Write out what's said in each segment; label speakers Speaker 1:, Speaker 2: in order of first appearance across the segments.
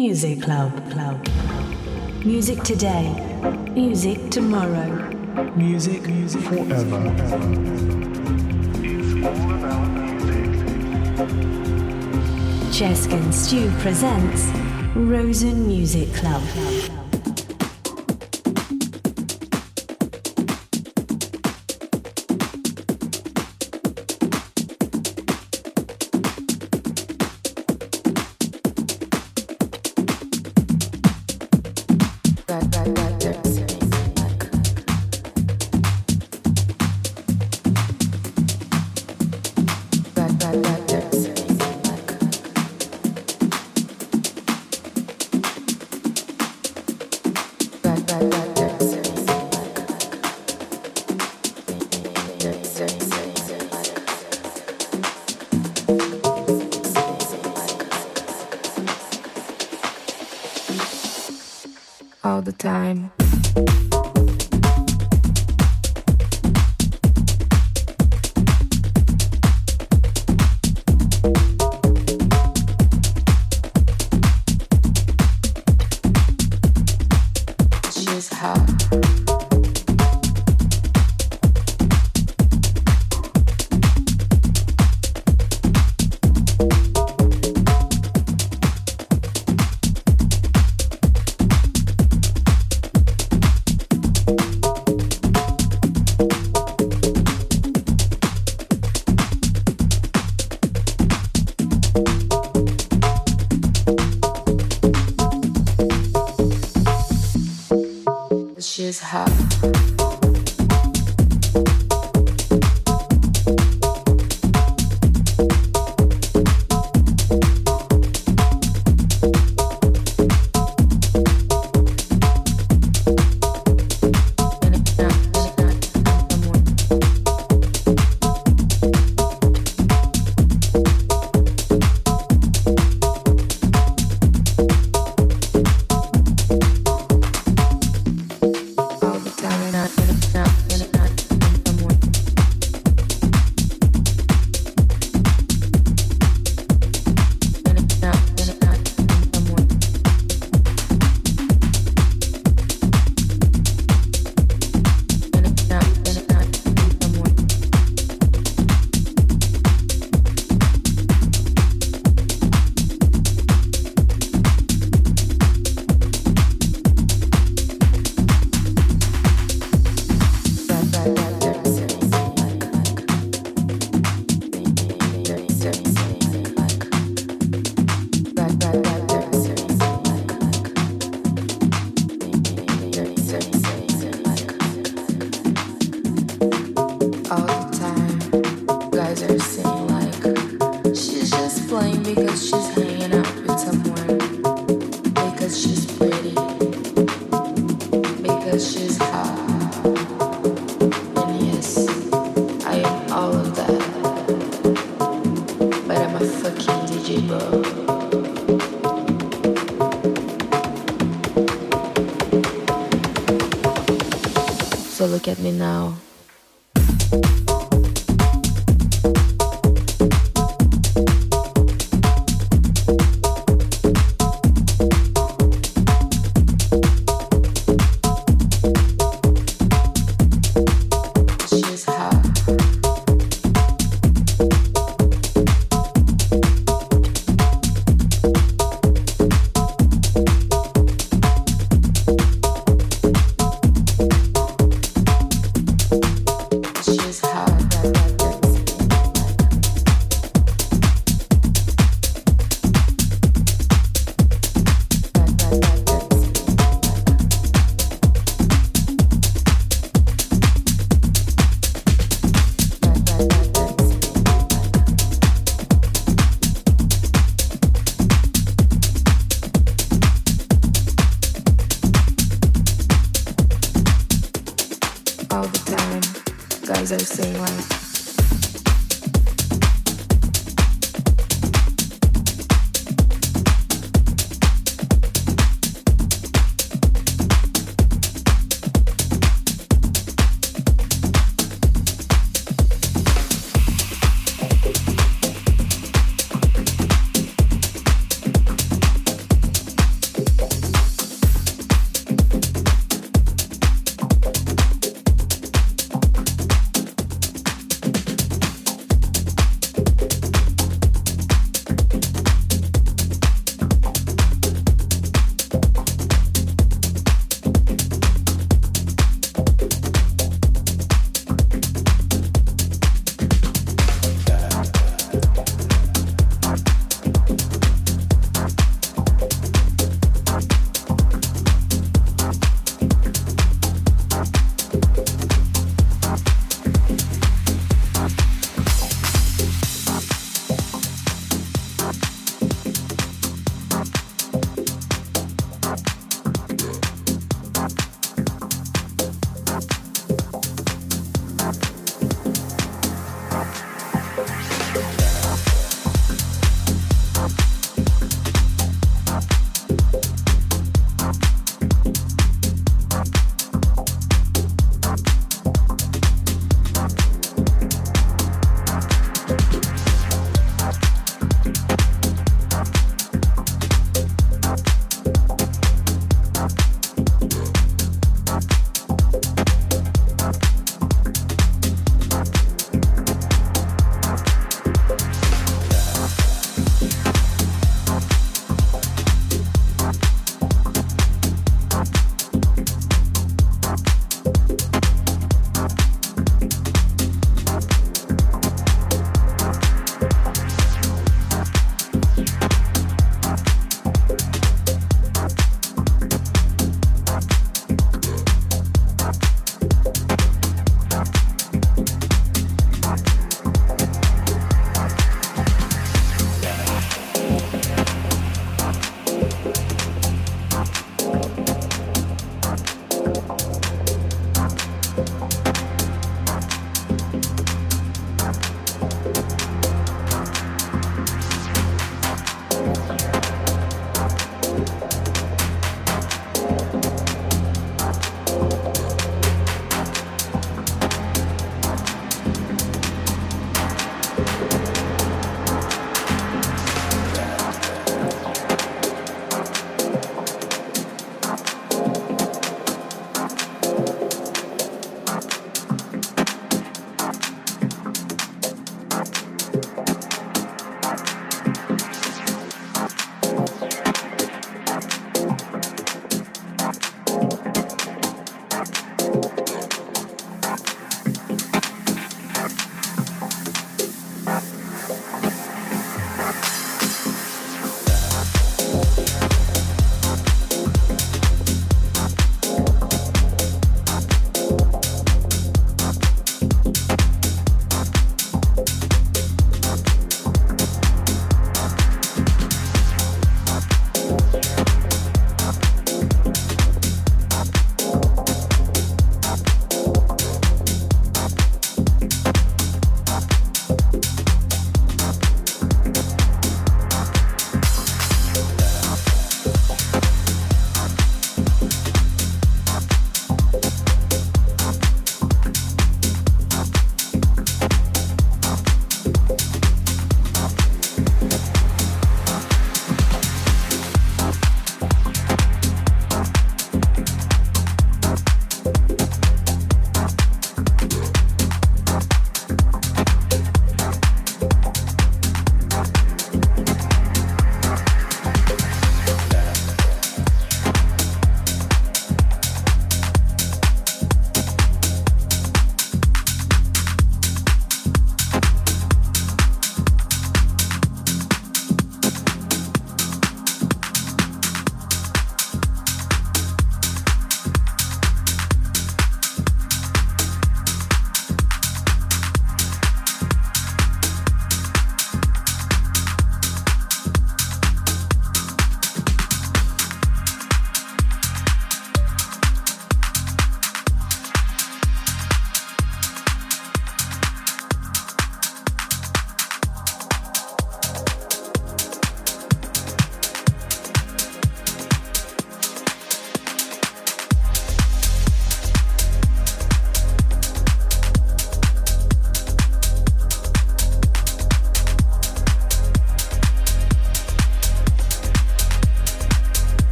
Speaker 1: Music Club Club. Music today. Music tomorrow.
Speaker 2: Music, music forever.
Speaker 3: It's.
Speaker 1: Cheskin Stiw presents Rozzen Music Club.
Speaker 4: So look at me now.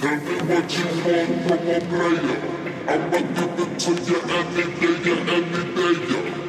Speaker 4: Tell me what you want from a player. I'ma give it to you any day, yeah, any day, yeah.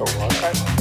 Speaker 4: So
Speaker 5: what?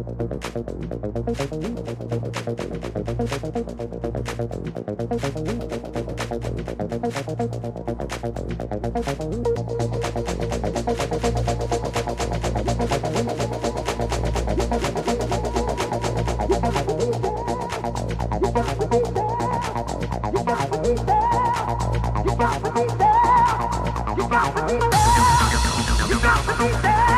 Speaker 5: You got to be